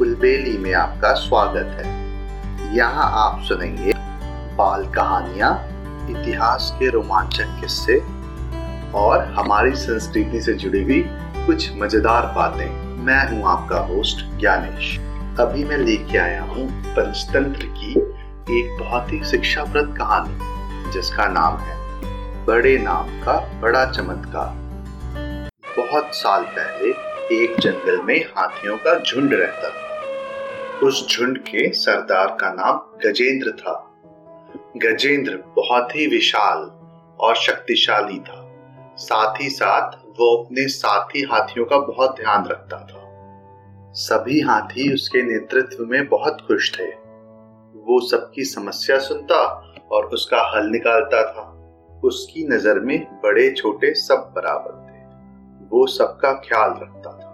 कुलबेली में आपका स्वागत है। यहाँ आप सुनेंगे बाल कहानियाँ, इतिहास के रोमांचक किस्से और हमारी संस्कृति से जुड़ी हुई कुछ मज़ेदार बातें। मैं हूँ आपका होस्ट ज्ञानेश। अभी मैं लेके आया हूँ पंचतंत्र की एक बहुत ही शिक्षाप्रद कहानी, जिसका नाम है बड़े नाम का बड़ा चमत्कार। बहुत साल पहले एक जंगल में हाथियों का झुंड रहता था। उस झुंड के सरदार का नाम गजेंद्र था। गजेंद्र बहुत ही विशाल और शक्तिशाली था। साथ ही साथ वो अपने साथी हाथियों का बहुत ध्यान रखता था। सभी हाथी उसके नेतृत्व में बहुत खुश थे। वो सबकी समस्या सुनता और उसका हल निकालता था। उसकी नज़र में बड़े छोटे सब बराबर थे। वो सबका ख्याल रखता था।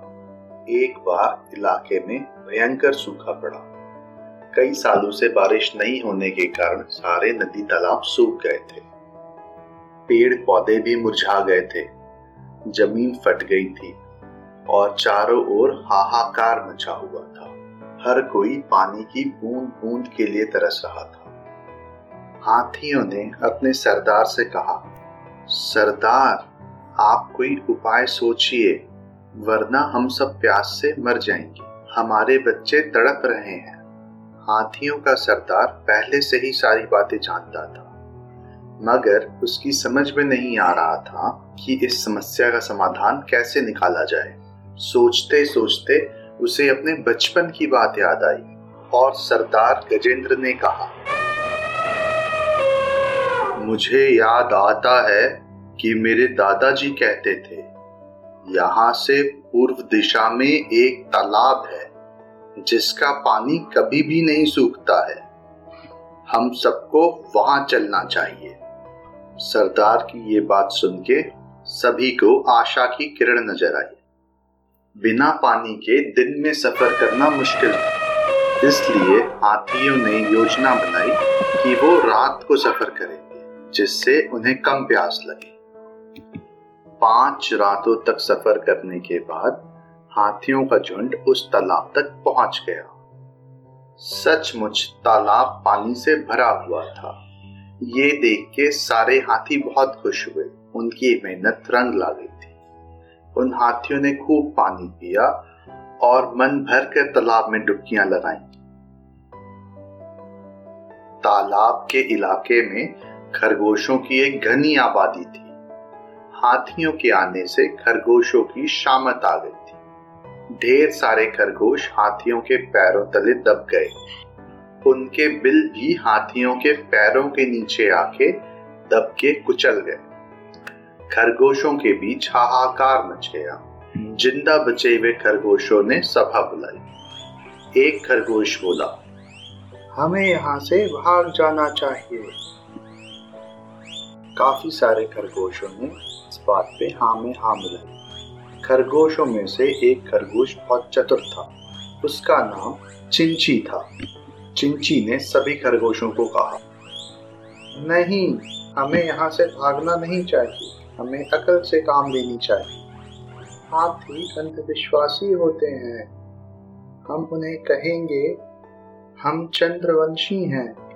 एक बार इलाके में भयंकर सूखा पड़ा। कई सालों से बारिश नहीं होने के कारण सारे नदी तालाब सूख गए थे। पेड़ पौधे भी मुरझा गए थे। ज़मीन फट गई थी और चारों ओर हाहाकार मचा हुआ था। हर कोई पानी की बूंद बूंद के लिए तरस रहा था। हाथियों ने अपने सरदार से कहा, सरदार, आप कोई उपाय सोचिए। वरना हम सब प्यास से मर जाएँगे। हमारे बच्चे तड़प रहे हैं। हाथियों का सरदार पहले से ही सारी बातें जानता था। मगर उसकी समझ में नहीं आ रहा था कि इस समस्या का समाधान कैसे निकाला जाए। सोचते सोचते उसे अपने बचपन की बात याद आई और सरदार गजेंद्र ने कहा, मुझे याद आता है कि मेरे दादाजी कहते थे यहाँ से पूर्व दिशा में एक तालाब है, जिसका पानी कभी भी नहीं सूखता है। हम सबको वहाँ चलना चाहिए। सरदार की ये बात सुन के सभी को आशा की किरण नज़र आई। बिना पानी के दिन में सफ़र करना मुश्किल था इसलिए हाथियों ने योजना बनाई कि वो रात को सफ़र करेंगे, जिससे उन्हें कम प्यास लगे। पाँच रातों तक सफ़र करने के बाद हाथियों का झुंड उस तालाब तक पहुँच गया। सचमुच तालाब पानी से भरा हुआ था। ये देख के सारे हाथी बहुत खुश हुए। उनकी मेहनत रंग ला गई थी। उन हाथियों ने खूब पानी पिया और मन भर कर तालाब में डुबकियाँ लगाई। तालाब के इलाके में खरगोशों की एक घनी आबादी थी। हाथियों के आने से खरगोशों की शामत आ गई थी। ढेर सारे खरगोश हाथियों के पैरों तले दब गए। उनके बिल भी हाथियों के पैरों के नीचे आके दब के कुचल गए। खरगोशों के बीच हाहाकार मच गया। ज़िंदा बचे हुए खरगोशों ने सभा बुलाई। एक खरगोश बोला, हमें यहाँ से भाग जाना चाहिए। काफ़ी सारे खरगोशों ने बात पे हाँ में हाँ मिलाई खरगोशों में से एक खरगोश बहुत चतुर था। उसका नाम चिंची था। चिंची ने सभी खरगोशों को कहा, नहीं, हमें यहाँ से भागना नहीं चाहिए। हमें अकल से काम लेनी चाहिए। हाथी अंधविश्वासी होते हैं। हम उन्हें कहेंगे, हम चंद्रवंशी हैं।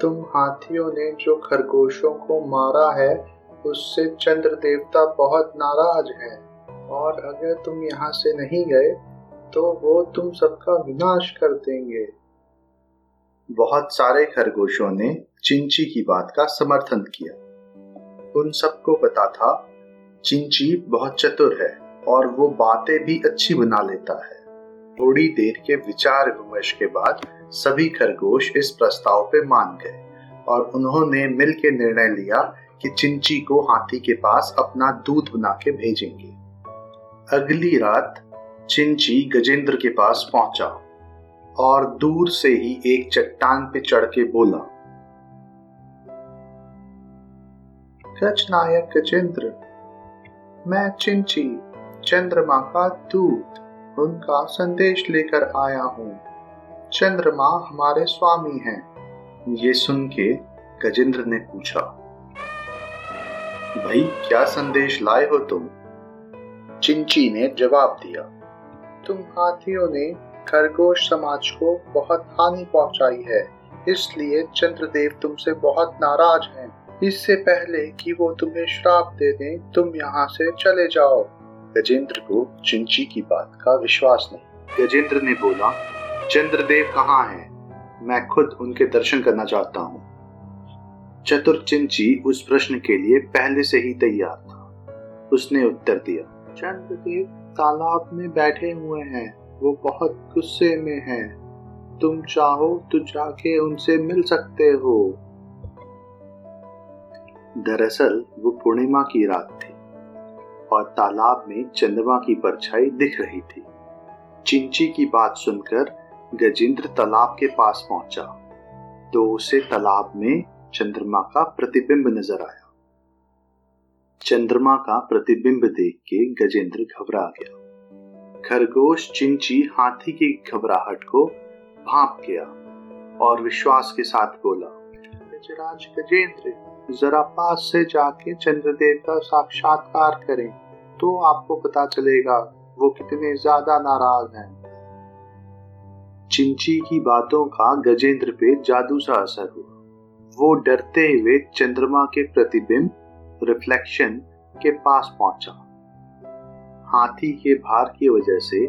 तुम हाथियों ने जो खरगोशों को मारा है उससे चंद्र देवता बहुत नाराज़ हैं। और अगर तुम यहाँ से नहीं गए तो वो तुम सबका विनाश कर देंगे। बहुत सारे खरगोशों ने चिंची की बात का समर्थन किया। उन सबको पता था, चिंची बहुत चतुर है और वो बातें भी अच्छी बना लेता है। थोड़ी देर के विचार विमर्श के बाद सभी खरगोश इस प्रस्ताव पे मान गए और उन्होंने मिल के निर्णय लिया कि चिंची को हाथी के पास अपना दूध बना के भेजेंगे। अगली रात चिंची गजेंद्र के पास पहुँचा और दूर से ही एक चट्टान पे चढ़ के बोला गज नायक गजेंद्र, मैं चिंची, चंद्रमा का दूत, उनका संदेश लेकर आया हूँ। चंद्रमा हमारे स्वामी हैं। ये सुन के गजेंद्र ने पूछा भाई, क्या संदेश लाए हो तुम? चिंची ने जवाब दिया। तुम हाथियों ने खरगोश समाज को बहुत हानि पहुंचाई है, इसलिए चंद्रदेव तुमसे बहुत नाराज़ हैं। इससे पहले कि वो तुम्हें श्राप दे दें, तुम यहाँ से चले जाओ। गजेंद्र को चिंची की बात का विश्वास नहीं। गजेंद्र ने बोला, चंद्रदेव कहाँ हैं? मैं खुद उनके दर्शन करना चाहता हूँ। चतुर चिंची उस प्रश्न के लिए पहले से ही तैयार था। उसने उत्तर दिया चंद्रदेव तालाब में बैठे हुए हैं वो बहुत गुस्से में हैं। तुम चाहो तो जाके उनसे मिल सकते हो। दरअसल वो पूर्णिमा की रात थी और तालाब में चंद्रमा की परछाई दिख रही थी। चिंची की बात सुनकर गजेंद्र तालाब के पास पहुँचा तो उसे तालाब में चंद्रमा का प्रतिबिंब नज़र आया। चंद्रमा का प्रतिबिंब देख के गजेंद्र घबरा गया। खरगोश चिंची हाथी की घबराहट को भाप गया और विश्वास के साथ बोला गजराज गजेंद्र, जरा पास से जाके चंद्रदेव का साक्षात्कार करें तो आपको पता चलेगा वो कितने ज़्यादा नाराज़ हैं। चिंची की बातों का गजेंद्र पे जादू सा असर हुआ। वो डरते हुए चंद्रमा के प्रतिबिंब रिफ्लेक्शन के पास पहुँचा। हाथी के भार की वजह से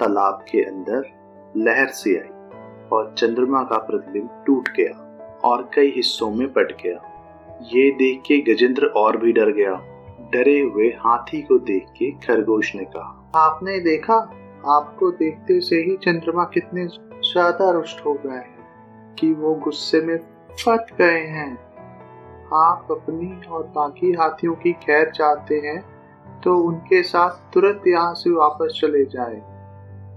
तालाब के अंदर लहर सी आई और चंद्रमा का प्रतिबिंब टूट गया और कई हिस्सों में बट गया। ये देख के गजेंद्र और भी डर गया। डरे हुए हाथी को देख के खरगोश ने कहा, आपने देखा? आपको देखते से ही चंद्रमा कितने ज़्यादा रुष्ट हो गए हैं कि वो गुस्से में फट गए हैं। आप अपनी और बाकी हाथियों की खैर चाहते हैं तो उनके साथ तुरंत यहाँ से वापस चले जाएँ,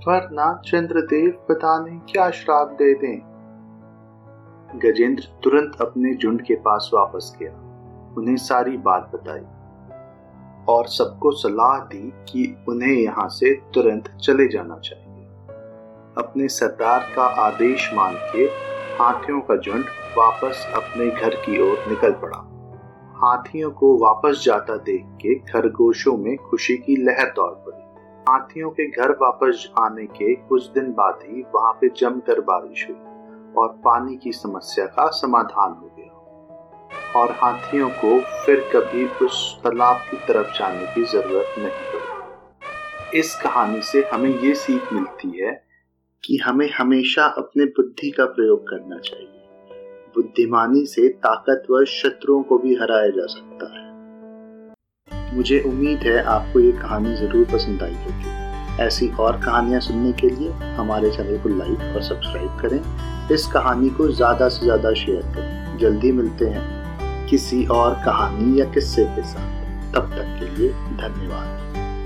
वरना चंद्रदेव पता नहीं क्या श्राप दे दें। गजेंद्र तुरंत अपने झुंड के पास वापस गया। उन्हें सारी बात बताई और सबको सलाह दी कि उन्हें यहाँ से तुरंत चले जाना चाहिए। अपने सरदार का आदेश मान के हाथियों का झुंड वापस अपने घर की ओर निकल पड़ा। हाथियों को वापस जाता देख के खरगोशों में खुशी की लहर दौड़ पड़ी। हाथियों के घर वापस आने के कुछ दिन बाद ही वहाँ पे जमकर बारिश हुई और पानी की समस्या का समाधान हो गया। और हाथियों को फिर कभी उस तालाब की तरफ़ जाने की ज़रूरत नहीं पड़ी। इस कहानी से हमें ये सीख मिलती है कि हमें हमेशा अपने बुद्धि का प्रयोग करना चाहिए। बुद्धिमानी से ताकतवर शत्रुओं को भी हराया जा सकता है। मुझे उम्मीद है आपको ये कहानी ज़रूर पसंद आई होगी। ऐसी और कहानियाँ सुनने के लिए हमारे चैनल को लाइक और सब्सक्राइब करें। इस कहानी को ज़्यादा से ज़्यादा शेयर करें। जल्दी मिलते हैं किसी और कहानी या किस्से के साथ। तब तक के लिए धन्यवाद।